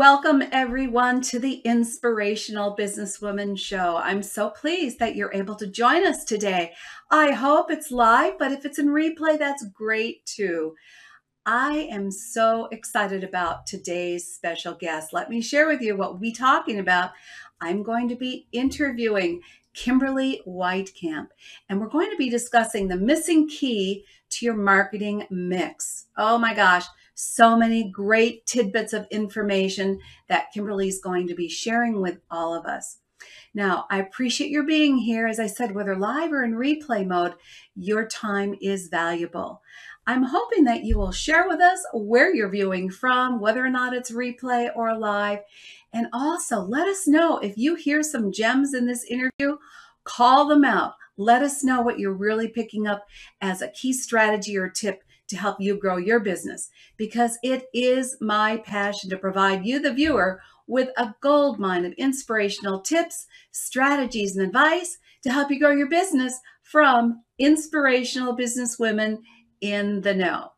Welcome, everyone, to the Inspirational Businesswoman Show. I'm so pleased that you're able to join us today. I hope it's live, but if it's in replay, that's great too. I am so excited about today's special guest. Let me share with you what we're talking about. I'm going to be interviewing Kimberly Weitkamp, and we're going to be discussing the missing key to your marketing mix. Oh my gosh, so many great tidbits of information that Kimberly is going to be sharing with all of us. Now, I appreciate your being here. As I said, whether live or in replay mode, your time is valuable. I'm hoping that you will share with us where you're viewing from, whether or not it's replay or live. And also let us know if you hear some gems in this interview, call them out. Let us know what you're really picking up as a key strategy or tip to help you grow your business because it is my passion to provide you, the viewer, with a gold mine of inspirational tips, strategies, and advice to help you grow your business from inspirational business women in the know.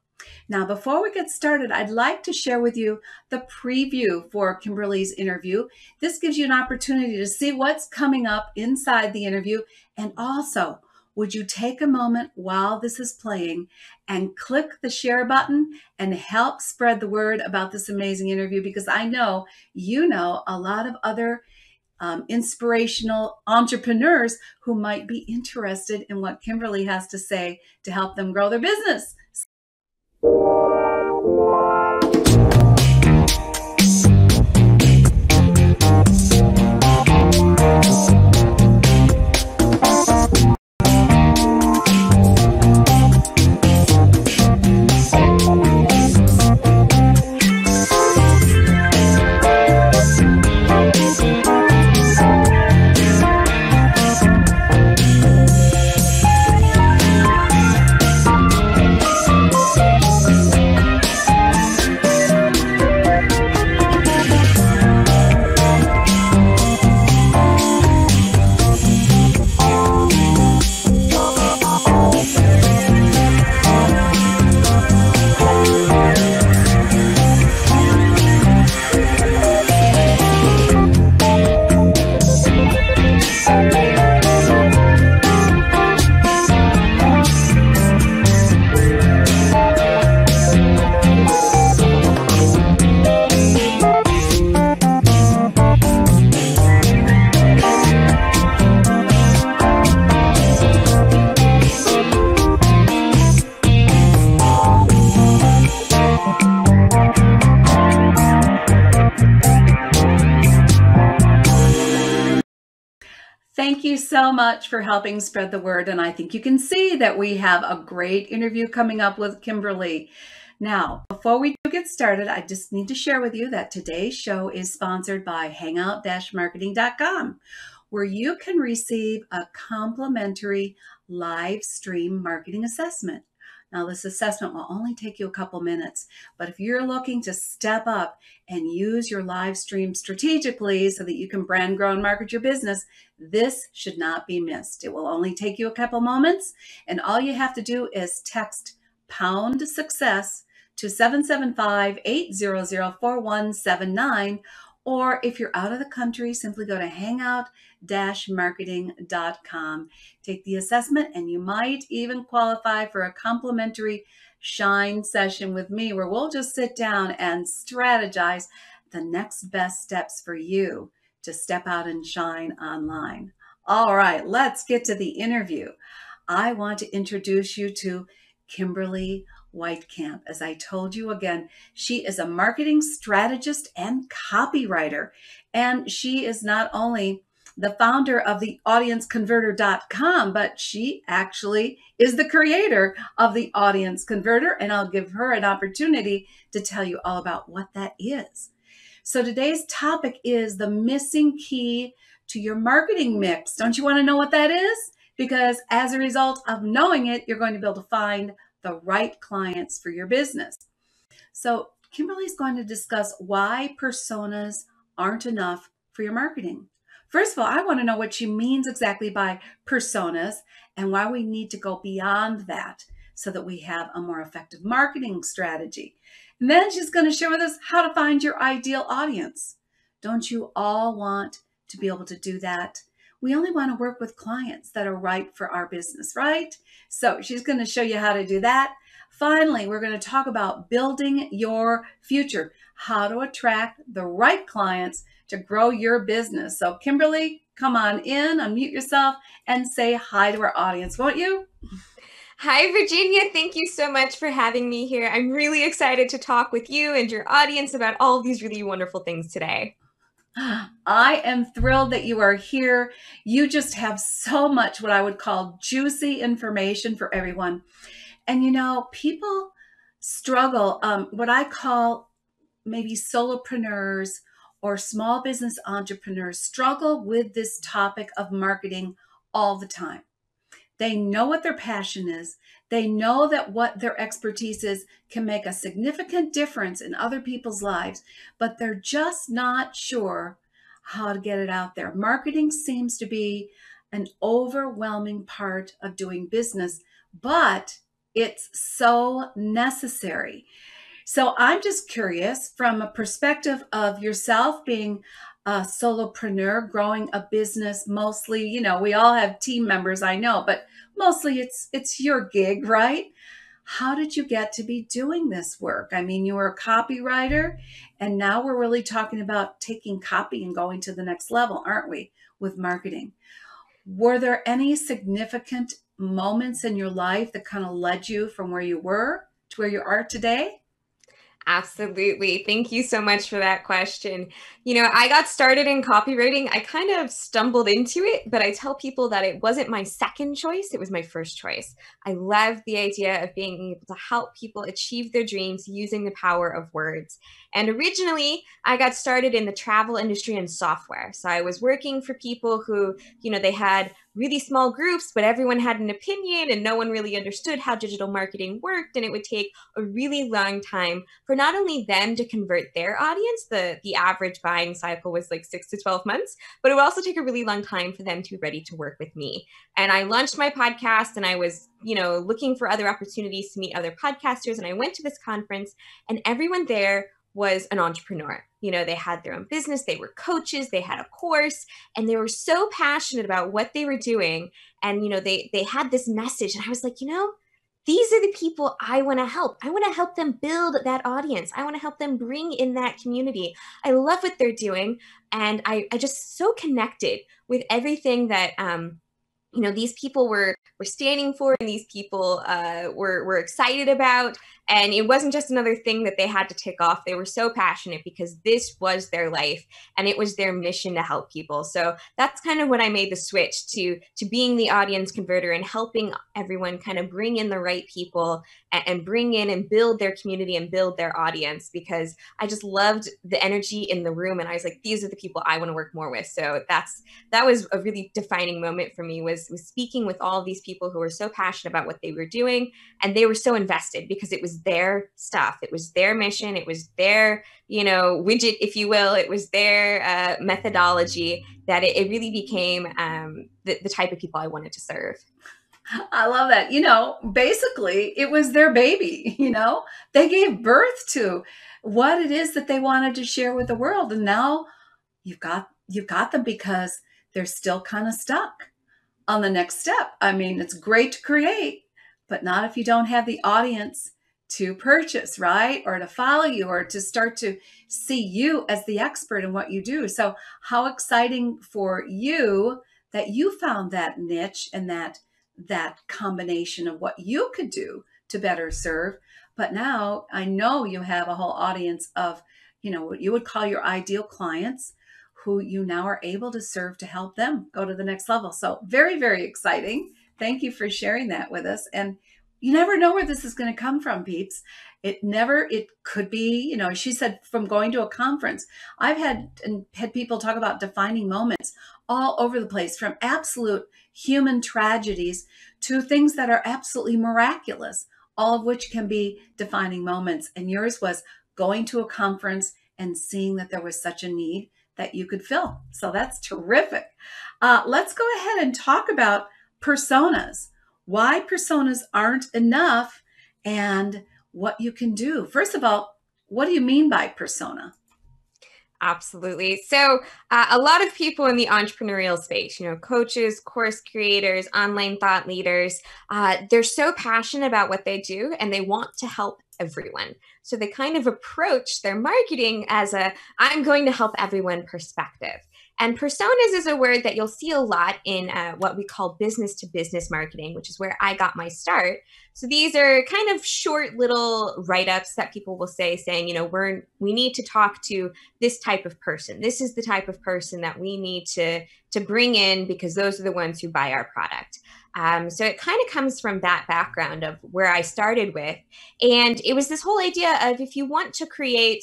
Now, before we get started, I'd like to share with you the preview for Kimberly's interview. This gives you an opportunity to see what's coming up inside the interview and also would you take a moment while this is playing and click the share button and help spread the word about this amazing interview? Because I know you know a lot of other um, inspirational entrepreneurs who might be interested in what Kimberly has to say to help them grow their business. Thank you so much for helping spread the word. And I think you can see that we have a great interview coming up with Kimberly. Now, before we get started, I just need to share with you that today's show is sponsored by hangout marketing.com, where you can receive a complimentary live stream marketing assessment. Now, this assessment will only take you a couple minutes, but if you're looking to step up and use your live stream strategically so that you can brand, grow, and market your business, this should not be missed. It will only take you a couple moments, and all you have to do is text pound success to 775 800 4179 or if you're out of the country, simply go to hangout marketing.com. Take the assessment, and you might even qualify for a complimentary shine session with me where we'll just sit down and strategize the next best steps for you to step out and shine online. All right, let's get to the interview. I want to introduce you to Kimberly Weitkamp. As I told you again, she is a marketing strategist and copywriter. And she is not only the founder of the audienceconverter.com, but she actually is the creator of the audience converter. And I'll give her an opportunity to tell you all about what that is. So today's topic is the missing key to your marketing mix. Don't you want to know what that is? Because as a result of knowing it, you're going to be able to find the right clients for your business. So, Kimberly's going to discuss why personas aren't enough for your marketing. First of all, I want to know what she means exactly by personas and why we need to go beyond that so that we have a more effective marketing strategy. And then she's going to share with us how to find your ideal audience. Don't you all want to be able to do that? We only want to work with clients that are right for our business, right? So she's going to show you how to do that. Finally, we're going to talk about building your future, how to attract the right clients to grow your business. So, Kimberly, come on in, unmute yourself, and say hi to our audience, won't you? Hi, Virginia. Thank you so much for having me here. I'm really excited to talk with you and your audience about all of these really wonderful things today. I am thrilled that you are here. You just have so much what I would call juicy information for everyone. And you know, people struggle, um, what I call maybe solopreneurs or small business entrepreneurs struggle with this topic of marketing all the time. They know what their passion is. They know that what their expertise is can make a significant difference in other people's lives, but they're just not sure how to get it out there. Marketing seems to be an overwhelming part of doing business, but it's so necessary. So I'm just curious from a perspective of yourself being a solopreneur, growing a business mostly, you know, we all have team members, I know, but mostly it's it's your gig, right? How did you get to be doing this work? I mean, you were a copywriter and now we're really talking about taking copy and going to the next level, aren't we, with marketing? Were there any significant moments in your life that kind of led you from where you were to where you are today? Absolutely. Thank you so much for that question. You know, I got started in copywriting. I kind of stumbled into it, but I tell people that it wasn't my second choice, it was my first choice. I love the idea of being able to help people achieve their dreams using the power of words. And originally, I got started in the travel industry and software. So I was working for people who, you know, they had really small groups, but everyone had an opinion and no one really understood how digital marketing worked. And it would take a really long time for not only them to convert their audience, the, the average buying cycle was like six to 12 months, but it would also take a really long time for them to be ready to work with me. And I launched my podcast and I was, you know, looking for other opportunities to meet other podcasters. And I went to this conference and everyone there was an entrepreneur. You know, they had their own business, they were coaches, they had a course, and they were so passionate about what they were doing. And, you know, they they had this message. And I was like, you know, these are the people I want to help. I want to help them build that audience. I want to help them bring in that community. I love what they're doing. And I, I just so connected with everything that um, you know these people were were standing for and these people uh, were were excited about and it wasn't just another thing that they had to tick off. They were so passionate because this was their life and it was their mission to help people. So that's kind of when i made the switch to to being the audience converter and helping everyone kind of bring in the right people and, and bring in and build their community and build their audience because i just loved the energy in the room and i was like these are the people i want to work more with. So that's that was a really defining moment for me was was speaking with all these people who were so passionate about what they were doing and they were so invested because it was their stuff it was their mission it was their you know widget if you will it was their uh, methodology that it, it really became um, the, the type of people i wanted to serve I love that. You know, basically, it was their baby, you know, they gave birth to what it is that they wanted to share with the world. And now you've got you've got them because they're still kind of stuck on the next step. I mean, it's great to create, but not if you don't have the audience to purchase, right? Or to follow you or to start to see you as the expert in what you do. So, how exciting for you that you found that niche and that that combination of what you could do to better serve. But now I know you have a whole audience of, you know, what you would call your ideal clients who you now are able to serve to help them go to the next level. So, very, very exciting. Thank you for sharing that with us. And you never know where this is going to come from, peeps. It never, it could be, you know, she said from going to a conference. I've had and had people talk about defining moments all over the place from absolute human tragedies to things that are absolutely miraculous, all of which can be defining moments. And yours was going to a conference and seeing that there was such a need that you could fill. So that's terrific. Uh, let's go ahead and talk about personas, why personas aren't enough, and what you can do. First of all, what do you mean by persona? Absolutely. So, uh, a lot of people in the entrepreneurial space, you know, coaches, course creators, online thought leaders, uh, they're so passionate about what they do and they want to help everyone. So, they kind of approach their marketing as a I'm going to help everyone perspective. And personas is a word that you'll see a lot in uh, what we call business to business marketing, which is where I got my start. So these are kind of short little write ups that people will say, saying, you know, we're we need to talk to this type of person. This is the type of person that we need to to bring in because those are the ones who buy our product. Um, so it kind of comes from that background of where I started with, and it was this whole idea of if you want to create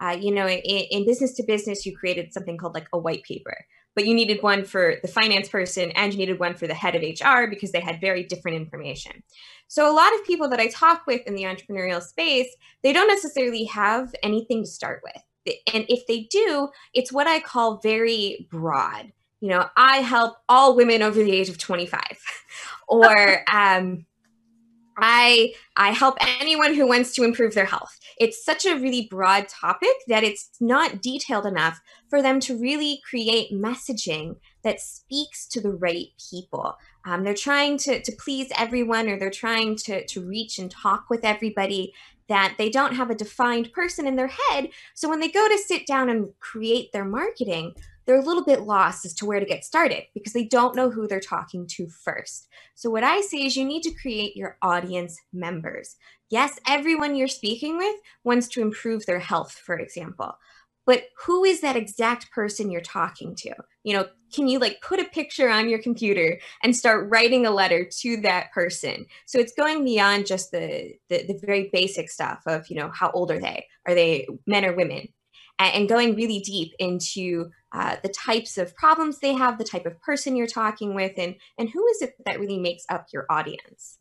uh, you know, in, in business to business, you created something called like a white paper, but you needed one for the finance person and you needed one for the head of HR because they had very different information. So a lot of people that I talk with in the entrepreneurial space, they don't necessarily have anything to start with. And if they do, it's what I call very broad. You know, I help all women over the age of 25 or um, I I help anyone who wants to improve their health. It's such a really broad topic that it's not detailed enough for them to really create messaging that speaks to the right people. Um, they're trying to, to please everyone or they're trying to, to reach and talk with everybody that they don't have a defined person in their head. So when they go to sit down and create their marketing, they're a little bit lost as to where to get started because they don't know who they're talking to first. So, what I say is you need to create your audience members. Yes, everyone you're speaking with wants to improve their health, for example. But who is that exact person you're talking to? You know, can you like put a picture on your computer and start writing a letter to that person? So it's going beyond just the, the, the very basic stuff of, you know, how old are they? Are they men or women? And going really deep into uh, the types of problems they have, the type of person you're talking with, and and who is it that really makes up your audience.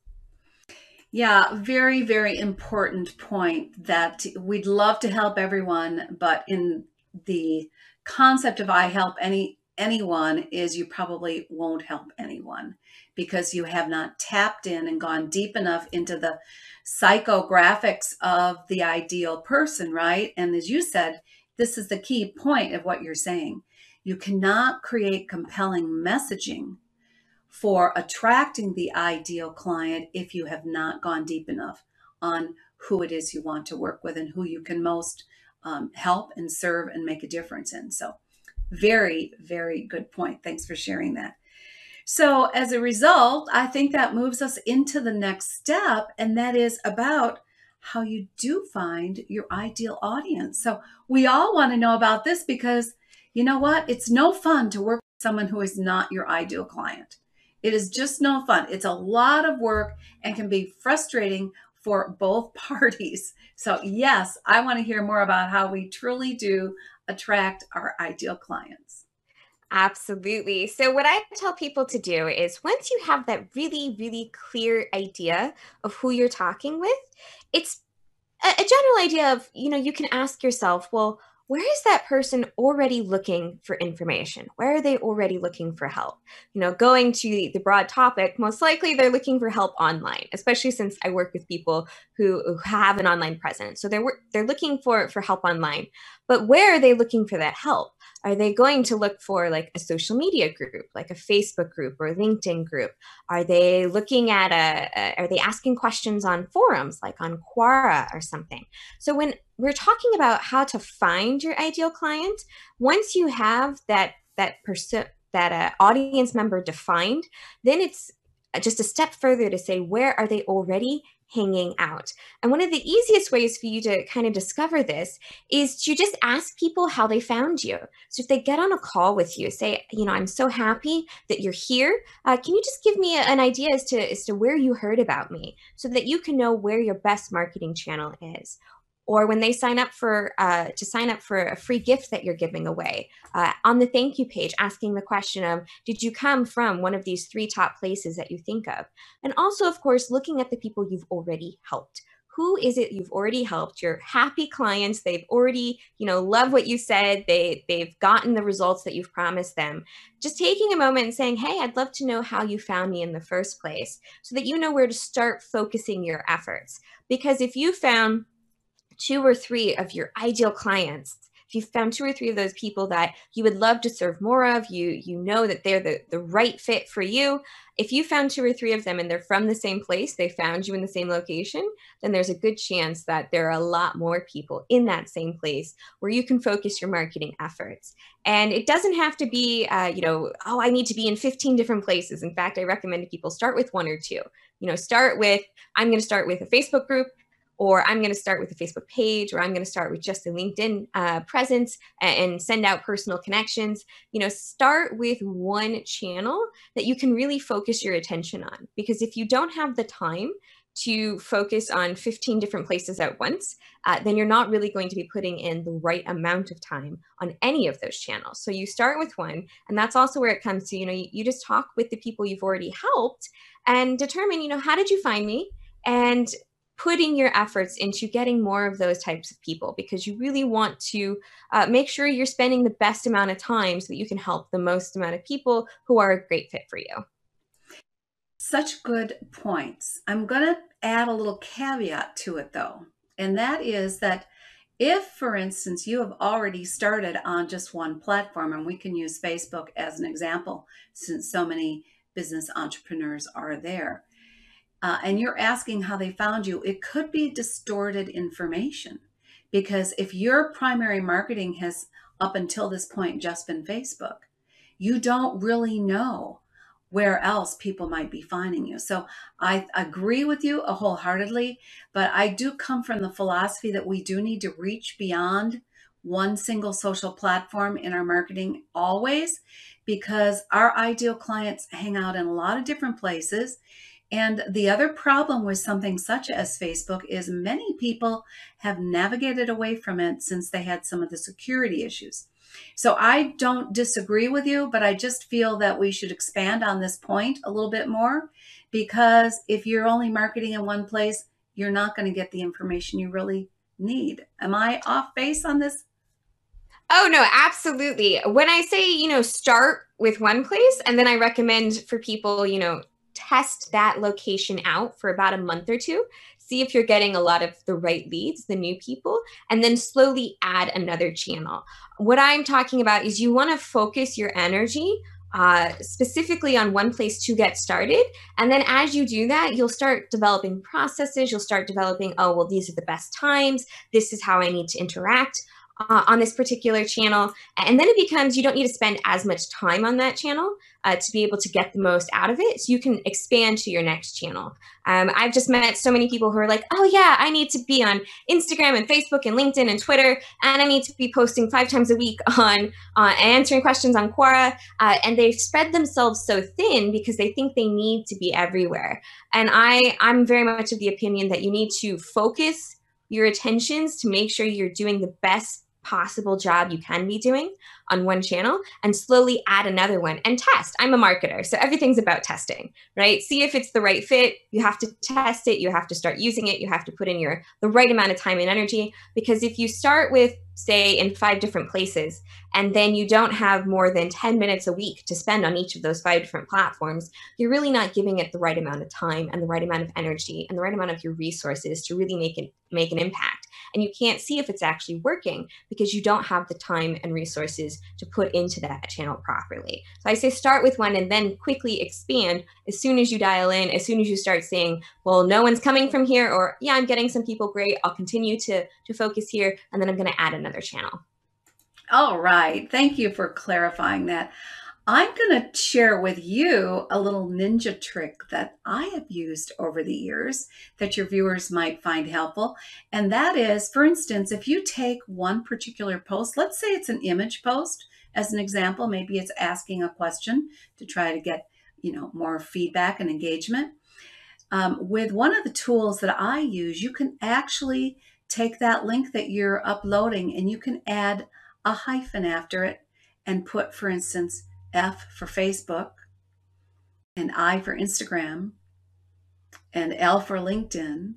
Yeah, very very important point that we'd love to help everyone, but in the concept of I help any anyone is you probably won't help anyone because you have not tapped in and gone deep enough into the psychographics of the ideal person, right? And as you said, this is the key point of what you're saying. You cannot create compelling messaging for attracting the ideal client if you have not gone deep enough on who it is you want to work with and who you can most um, help and serve and make a difference in. So, very, very good point. Thanks for sharing that. So, as a result, I think that moves us into the next step, and that is about how you do find your ideal audience. So we all want to know about this because you know what? It's no fun to work with someone who is not your ideal client. It is just no fun. It's a lot of work and can be frustrating for both parties. So, yes, I want to hear more about how we truly do attract our ideal clients. Absolutely. So, what I tell people to do is once you have that really, really clear idea of who you're talking with, it's a, a general idea of, you know, you can ask yourself, well, where is that person already looking for information? Where are they already looking for help? You know, going to the broad topic, most likely they're looking for help online, especially since I work with people who, who have an online presence. So they're they're looking for for help online. But where are they looking for that help? Are they going to look for like a social media group, like a Facebook group or LinkedIn group? Are they looking at a, a are they asking questions on forums like on Quora or something? So when we're talking about how to find your ideal client, once you have that that person that uh, audience member defined, then it's just a step further to say where are they already hanging out. And one of the easiest ways for you to kind of discover this is to just ask people how they found you. So if they get on a call with you, say, you know, I'm so happy that you're here. Uh, can you just give me an idea as to as to where you heard about me, so that you can know where your best marketing channel is? Or when they sign up for uh, to sign up for a free gift that you're giving away uh, on the thank you page asking the question of did you come from one of these three top places that you think of? And also of course looking at the people you've already helped. Who is it you've already helped? Your happy clients they've already you know love what you said. They they've gotten the results that you've promised them. Just taking a moment and saying hey i'd love to know how you found me in the first place so that you know where to start focusing your efforts. Because if you found two or three of your ideal clients. If you found two or three of those people that you would love to serve more of you you know that they're the, the right fit for you. If you found two or three of them and they're from the same place they found you in the same location then there's a good chance that there are a lot more people in that same place where you can focus your marketing efforts. And it doesn't have to be uh, you know oh i need to be in 15 different places. In fact i recommend people start with one or two. You know start with i'm going to start with a facebook group or I'm going to start with a Facebook page, or I'm going to start with just a LinkedIn uh, presence and, send out personal connections. You know, start with one channel that you can really focus your attention on. Because if you don't have the time to focus on 15 different places at once, uh, then you're not really going to be putting in the right amount of time on any of those channels. So you start with one, and that's also where it comes to, you know, you, you just talk with the people you've already helped and determine, you know, how did you find me? And putting your efforts into getting more of those types of people because you really want to uh, make sure you're spending the best amount of time so that you can help the most amount of people who are a great fit for you. Such good points. I'm going to add a little caveat to it though, and that is that if, for instance, you have already started on just one platform, and we can use Facebook as an example since so many business entrepreneurs are there uh, and you're asking how they found you, it could be distorted information. Because if your primary marketing has up until this point just been Facebook, you don't really know where else people might be finding you. So I agree with you wholeheartedly, but I do come from the philosophy that we do need to reach beyond one single social platform in our marketing always because our ideal clients hang out in a lot of different places and the other problem with something such as Facebook is many people have navigated away from it since they had some of the security issues. So I don't disagree with you, but I just feel that we should expand on this point a little bit more because if you're only marketing in one place, you're not going to get the information you really need. Am I off base on this? Oh, no, absolutely. When I say, you know, start with one place, and then I recommend for people, you know, test that location out for about a month or two, see if you're getting a lot of the right leads, the new people, and then slowly add another channel. What I'm talking about is you want to focus your energy uh, specifically on one place to get started. And then as you do that, you'll start developing processes. You'll start developing, oh, well, these are the best times. This is how I need to interact uh, on this particular channel. And then it becomes you don't need to spend as much time on that channel uh, to be able to get the most out of it. So you can expand to your next channel. Um, I've just met so many people who are like, oh, yeah, I need to be on Instagram and Facebook and LinkedIn and Twitter, and I need to be posting five times a week on uh, answering questions on Quora. Uh, and they've spread themselves so thin because they think they need to be everywhere. And I, I'm very much of the opinion that you need to focus your attentions to make sure you're doing the best possible job you can be doing on one channel and slowly add another one and test. I'm a marketer, so everything's about testing, right? See if it's the right fit. You have to test it, you have to start using it, you have to put in your the right amount of time and energy because if you start with say in five different places. And then you don't have more than 10 minutes a week to spend on each of those five different platforms. You're really not giving it the right amount of time and the right amount of energy and the right amount of your resources to really make it make an impact. And you can't see if it's actually working because you don't have the time and resources to put into that channel properly. So i say start with one and then quickly expand. As soon as you dial in as soon as you start saying well no one's coming from here or yeah i'm getting some people great i'll continue to to focus here and then i'm going to add another another channel. All right. Thank you for clarifying that. I'm going to share with you a little ninja trick that I have used over the years that your viewers might find helpful. And that is, for instance, if you take one particular post, let's say it's an image post as an example, maybe it's asking a question to try to get, you know, more feedback and engagement. Um, with one of the tools that I use, you can actually take that link that you're uploading and you can add a hyphen after it and put, for instance, F for Facebook and I for Instagram and L for LinkedIn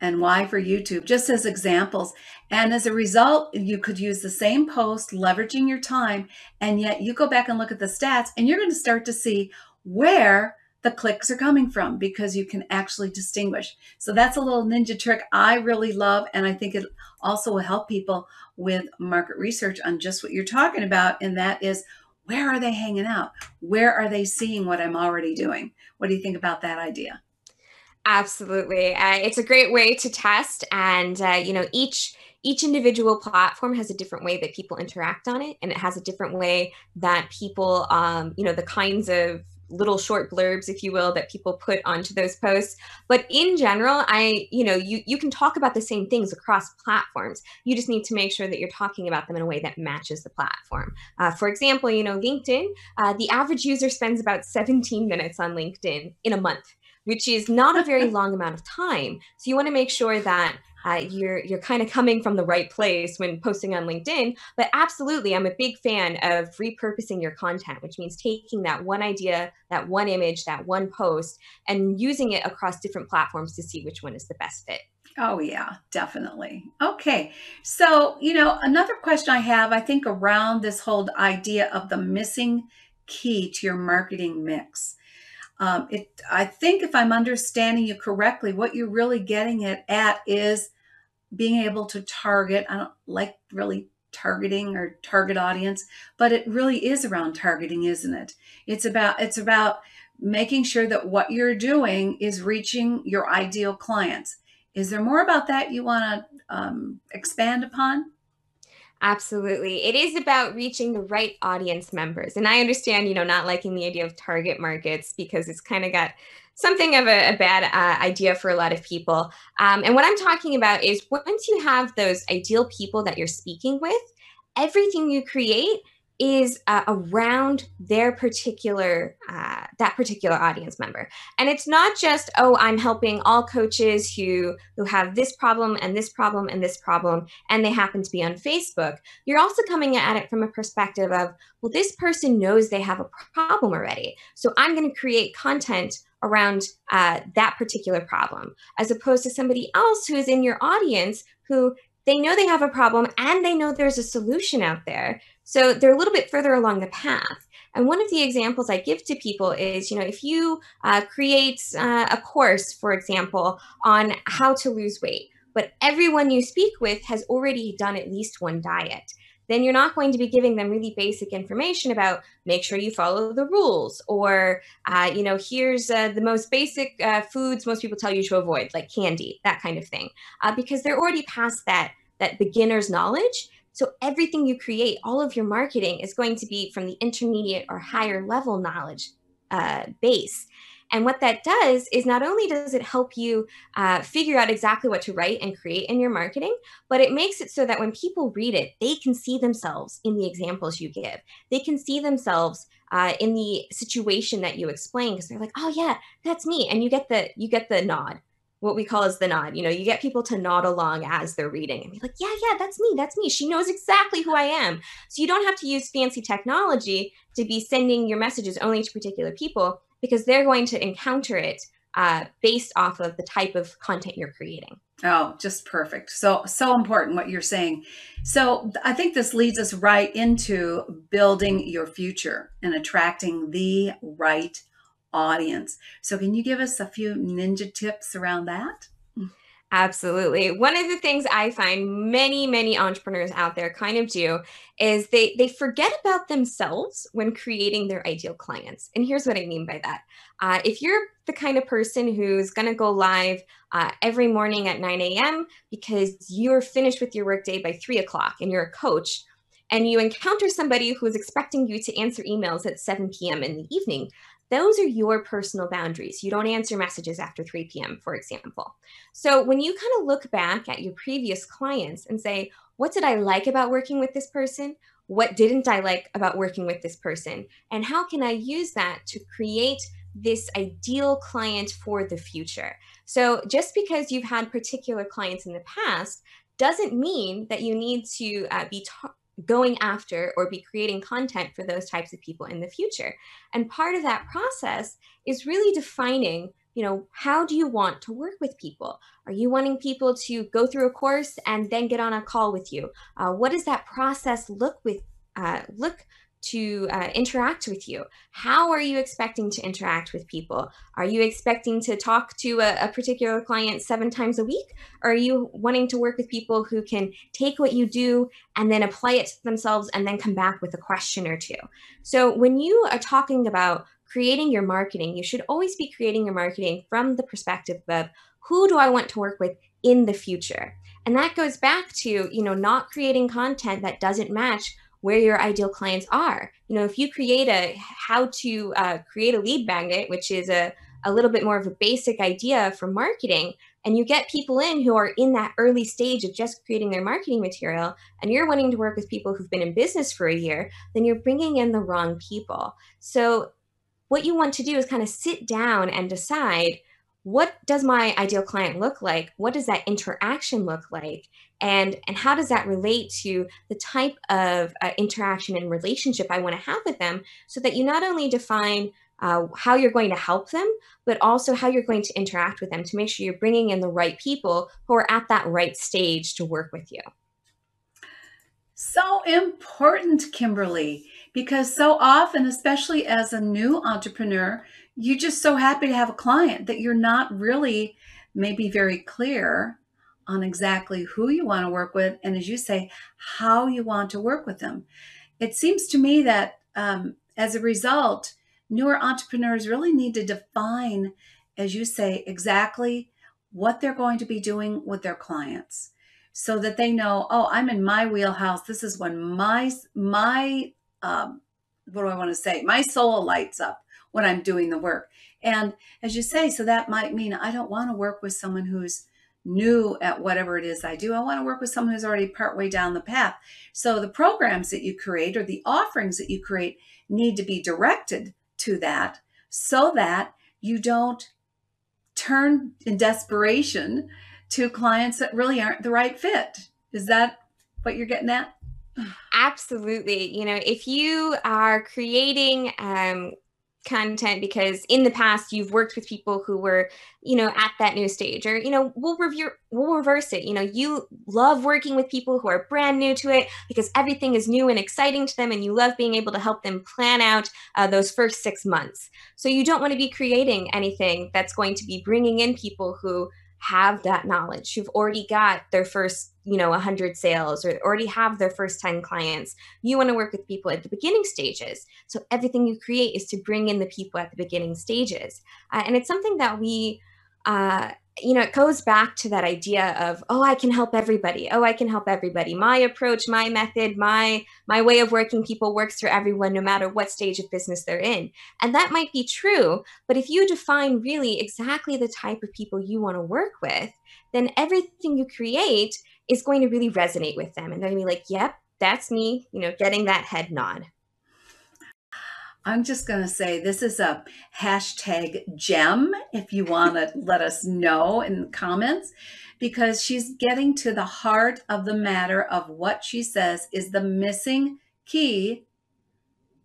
and Y for YouTube, just as examples. And as a result, you could use the same post, leveraging your time, and yet you go back and look at the stats, and you're going to start to see where the clicks are coming from because you can actually distinguish. So that's a little ninja trick I really love. And I think it also will help people with market research on just what you're talking about. And that is where are they hanging out? Where are they seeing what I'm already doing? What do you think about that idea? Absolutely. Uh, it's a great way to test. And, uh, you know, each each individual platform has a different way that people interact on it and it has a different way that people um, you know the kinds of little short blurbs if you will that people put onto those posts. But in general i you know you you can talk about the same things across platforms. You just need to make sure that you're talking about them in a way that matches the platform. Uh, for example you know linkedin uh, the average user spends about 17 minutes on linkedin in a month which is not a very long amount of time so you want to make sure that uh, you're you're kind of coming from the right place when posting on LinkedIn. But absolutely, I'm a big fan of repurposing your content, which means taking that one idea, that one image, that one post, and using it across different platforms to see which one is the best fit. Oh, yeah, definitely. Okay. So, you know, another question I have, I think, around this whole idea of the missing key to your marketing mix. Um, it, I think if I'm understanding you correctly, what you're really getting it at is being able to target. I don't like really targeting or target audience, but it really is around targeting, isn't it? It's about it's about making sure that what you're doing is reaching your ideal clients. Is there more about that you want to um, expand upon? Absolutely. It is about reaching the right audience members. And I understand, you know, not liking the idea of target markets because it's kind of got something of a, a bad uh, idea for a lot of people. Um, and what I'm talking about is once you have those ideal people that you're speaking with, everything you create is uh, around their particular uh, that particular audience member and it's not just oh i'm helping all coaches who who have this problem and this problem and this problem and they happen to be on facebook you're also coming at it from a perspective of well this person knows they have a problem already so i'm going to create content around uh, that particular problem as opposed to somebody else who is in your audience who they know they have a problem and they know there's a solution out there. So they're a little bit further along the path. And one of the examples I give to people is, you know, if you uh, create uh, a course, for example, on how to lose weight, but everyone you speak with has already done at least one diet then you're not going to be giving them really basic information about make sure you follow the rules or uh, you know here's uh, the most basic uh, foods most people tell you to avoid like candy that kind of thing uh, because they're already past that that beginner's knowledge so everything you create all of your marketing is going to be from the intermediate or higher level knowledge uh, base. And what that does is not only does it help you uh, figure out exactly what to write and create in your marketing, but it makes it so that when people read it, they can see themselves in the examples you give. They can see themselves uh, in the situation that you explain because they're like, "Oh yeah, that's me," and you get the you get the nod what we call as the nod. You know, you get people to nod along as they're reading and be like, yeah, yeah, that's me. That's me. She knows exactly who I am. So you don't have to use fancy technology to be sending your messages only to particular people because they're going to encounter it uh, based off of the type of content you're creating. Oh, just perfect. So, so important what you're saying. So, I think this leads us right into building your future and attracting the right audience. So, can you give us a few ninja tips around that? Absolutely. One of the things I find many, many entrepreneurs out there kind of do is they they forget about themselves when creating their ideal clients. And here's what I mean by that. Uh, if you're the kind of person who's going to go live uh, every morning at 9 a.m. because you're finished with your workday by three o'clock and you're a coach, and you encounter somebody who is expecting you to answer emails at 7 p.m. in the evening, those are your personal boundaries. You don't answer messages after 3 p.m., for example. So when you kind of look back at your previous clients and say, what did I like about working with this person? What didn't I like about working with this person? And how can I use that to create this ideal client for the future? So just because you've had particular clients in the past doesn't mean that you need to uh, be going after or be creating content for those types of people in the future. And part of that process is really defining, you know, how do you want to work with people? Are you wanting people to go through a course and then get on a call with you? Uh, what does that process look with uh, look to uh, interact with you. How are you expecting to interact with people? Are you expecting to talk to a, a, particular client seven times a week? Or are you wanting to work with people who can take what you do and then apply it to themselves and then come back with a question or two? So when you are talking about creating your marketing, you should always be creating your marketing from the perspective of who do I want to work with in the future? And that goes back to, you know, not creating content that doesn't match where your ideal clients are. You know, if you create a how to uh, create a lead magnet, which is a, a little bit more of a basic idea for marketing, and you get people in who are in that early stage of just creating their marketing material, and you're wanting to work with people who've been in business for a year, then you're bringing in the wrong people. So, what you want to do is kind of sit down and decide what does my ideal client look like what does that interaction look like and and how does that relate to the type of uh, interaction and relationship i want to have with them so that you not only define uh, how you're going to help them but also how you're going to interact with them to make sure you're bringing in the right people who are at that right stage to work with you? So important kimberly because so often especially as a new entrepreneur you're just so happy to have a client that you're not really maybe very clear on exactly who you want to work with and as you say how you want to work with them. It seems to me that um, as a result newer entrepreneurs really need to define as you say exactly what they're going to be doing with their clients so that they know oh i'm in my wheelhouse. This is when my my um, what do i want to say? My soul lights up when I'm doing the work. And as you say, so that might mean I don't want to work with someone who's new at whatever it is I do. I want to work with someone who's already partway down the path. So the programs that you create or the offerings that you create need to be directed to that so that you don't turn in desperation to clients that really aren't the right fit. Is that what you're getting at? Absolutely. You know, if you are creating um, content because in the past you've worked with people who were you know at that new stage or you know we'll review we'll reverse it. You know you love working with people who are brand new to it because everything is new and exciting to them and you love being able to help them plan out uh, those first six months. So you don't want to be creating anything that's going to be bringing in people who have that knowledge. Who've already got their first you know 100 sales or already have their first 10 clients. You want to work with people at the beginning stages. So everything you create is to bring in the people at the beginning stages. Uh, and it's something that we uh, you know, it goes back to that idea of, oh, I can help everybody. Oh, I can help everybody. My approach, my method, my my way of working people works for everyone no matter what stage of business they're in. And that might be true, but if you define really exactly the type of people you want to work with, then everything you create is going to really resonate with them and they're going to be like, "Yep, that's me," you know, getting that head nod. I'm just going to say this is a hashtag gem if you want to let us know in the comments because she's getting to the heart of the matter of what she says is the missing key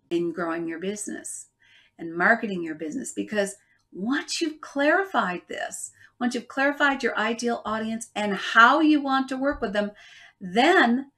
in growing your business and marketing your business because once you've clarified this, once you've clarified your ideal audience and how you want to work with them, then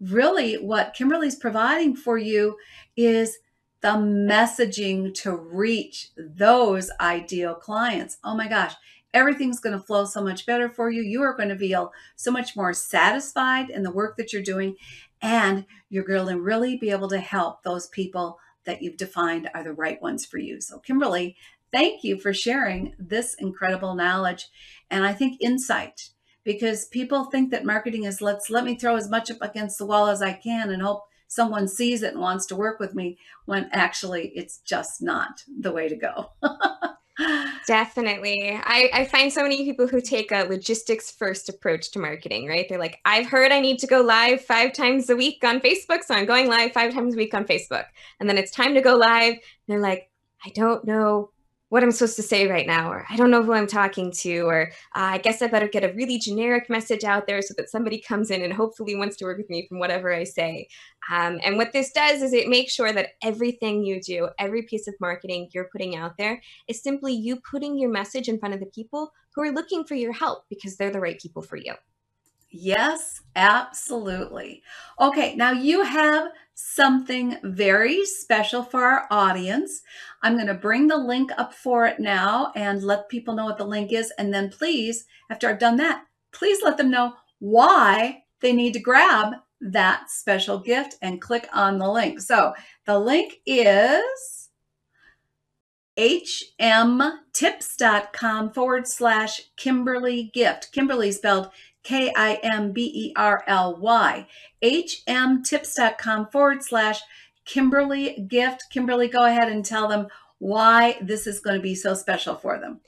really what Kimberly's providing for you is the messaging to reach those ideal clients. Oh my gosh, everything's going to flow so much better for you. You are going to feel so much more satisfied in the work that you're doing, and you're going to really be able to help those people that you've defined are the right ones for you. So, Kimberly, thank you for sharing this incredible knowledge and I think insight because people think that marketing is let's let me throw as much up against the wall as I can and hope someone sees it and wants to work with me when actually it's just not the way to go. Definitely. I, I find so many people who take a logistics first approach to marketing, right? They're like, I've heard I need to go live five times a week on Facebook, so I'm going live five times a week on Facebook. And then it's time to go live. they're like, I don't know what I'm supposed to say right now, or I don't know who I'm talking to, or uh, I guess I better get a really generic message out there so that somebody comes in and hopefully wants to work with me from whatever I say. Um, and what this does is it makes sure that everything you do, every piece of marketing you're putting out there, is simply you putting your message in front of the people who are looking for your help because they're the right people for you. Yes, absolutely. Okay, now you have something very special for our audience. I'm going to bring the link up for it now and let people know what the link is. And then please, after I've done that, please let them know why they need to grab that special gift and click on the link. So the link is hmtips.com forward slash Kimberly gift. Kimberly spelled K I M B E R L Y. hmtips.com forward slash Kimberly gift. Kimberly, go ahead and tell them why this is going to be so special for them.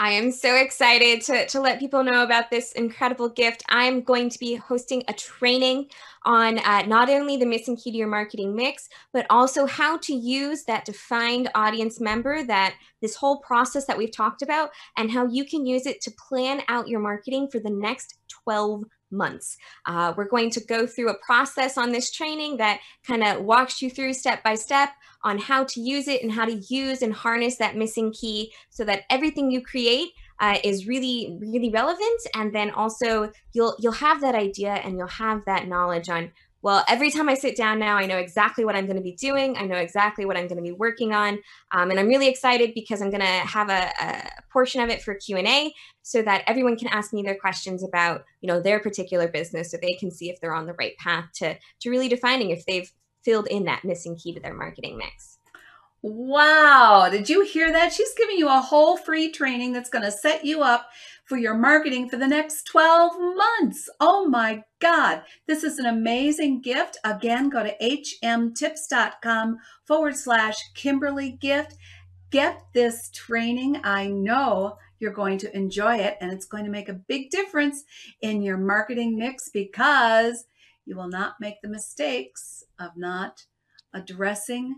I am so excited to, to let people know about this incredible gift. I'm going to be hosting a training on uh, not only the missing key to your marketing mix, but also how to use that defined audience member, that this whole process that we've talked about, and how you can use it to plan out your marketing for the next 12 months. Uh, we're going to go through a process on this training that kind of walks you through step by step on how to use it and how to use and harness that missing key so that everything you create uh, is really really relevant. And then also you'll you'll have that idea and you'll have that knowledge on well every time i sit down now i know exactly what i'm going to be doing. I know exactly what i'm going to be working on. Um, and i'm really excited because i'm going to have a, a, portion of it for q&a so that everyone can ask me their questions about you know their particular business so they can see if they're on the right path to to really defining if they've filled in that missing key to their marketing mix Wow. Did you hear that? She's giving you a whole free training that's going to set you up for your marketing for the next 12 months. Oh my God. This is an amazing gift. Again, go to hmtips.com forward slash Kimberly gift. Get this training. I know you're going to enjoy it and it's going to make a big difference in your marketing mix because you will not make the mistakes of not addressing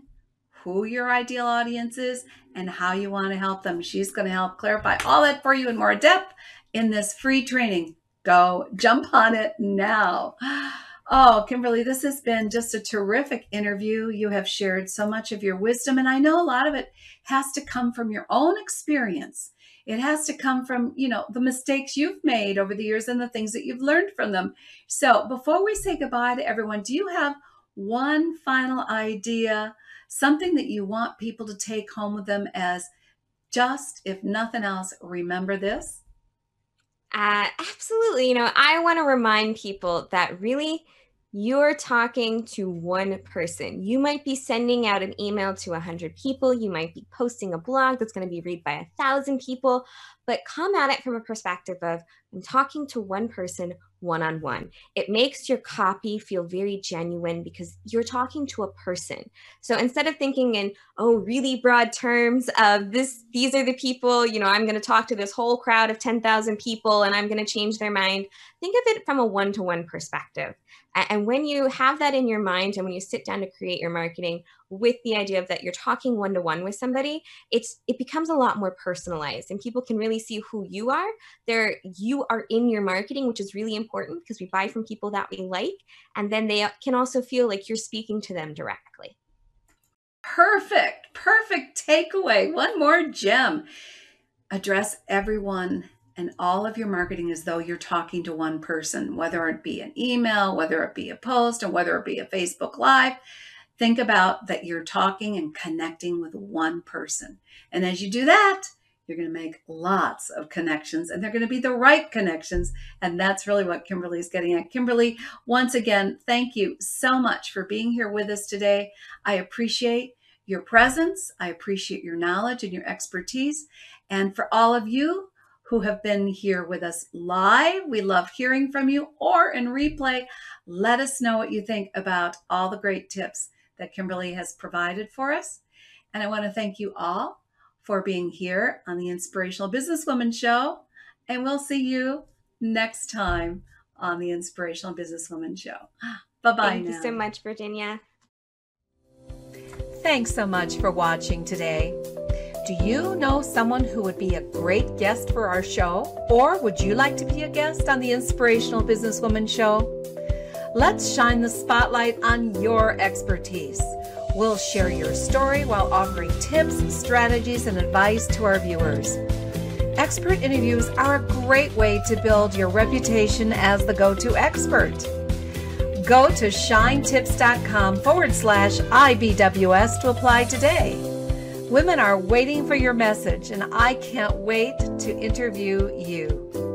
who your ideal audience is and how you want to help them. She's going to help clarify all that for you in more depth in this free training. Go jump on it now. Oh, Kimberly, this has been just a terrific interview. You have shared so much of your wisdom, and I know a lot of it has to come from your own experience. It has to come from, you know, the mistakes you've made over the years and the things that you've learned from them. So, before we say goodbye to everyone, do you have one final idea something that you want people to take home with them as just, if nothing else, remember this? Uh, absolutely. You know, I want to remind people that really you're talking to one person. You might be sending out an email to 100 people. You might be posting a blog that's going to be read by a thousand people, but come at it from a perspective of I'm talking to one person one on one. It makes your copy feel very genuine because you're talking to a person. So instead of thinking in oh really broad terms of this these are the people, you know, I'm going to talk to this whole crowd of 10,000 people and I'm going to change their mind, think of it from a one-to-one perspective. And when you have that in your mind and when you sit down to create your marketing with the idea of that you're talking one to one with somebody, it's it becomes a lot more personalized and people can really see who you are. There you are in your marketing, which is really important because we buy from people that we like and then they can also feel like you're speaking to them directly. Perfect. Perfect takeaway. One more gem. Address everyone and all of your marketing as though you're talking to one person, whether it be an email, whether it be a post, and whether it be a Facebook Live. Think about that you're talking and connecting with one person. And as you do that, you're going to make lots of connections and they're going to be the right connections. And that's really what Kimberly is getting at. Kimberly, once again, thank you so much for being here with us today. I appreciate your presence. I appreciate your knowledge and your expertise. And for all of you who have been here with us live. We love hearing from you or in replay. Let us know what you think about all the great tips that Kimberly has provided for us. And I want to thank you all for being here on the Inspirational Businesswoman Show. And we'll see you next time on the Inspirational Businesswoman Show. Bye bye. Thank now. you so much, Virginia. Thanks so much for watching today. Do you know someone who would be a great guest for our show? Or would you like to be a guest on the Inspirational Businesswoman Show? Let's shine the spotlight on your expertise. We'll share your story while offering tips, strategies, and advice to our viewers. Expert interviews are a great way to build your reputation as the go to expert. Go to shinetips.com forward slash IBWS to apply today. Women are waiting for your message, and I can't wait to interview you.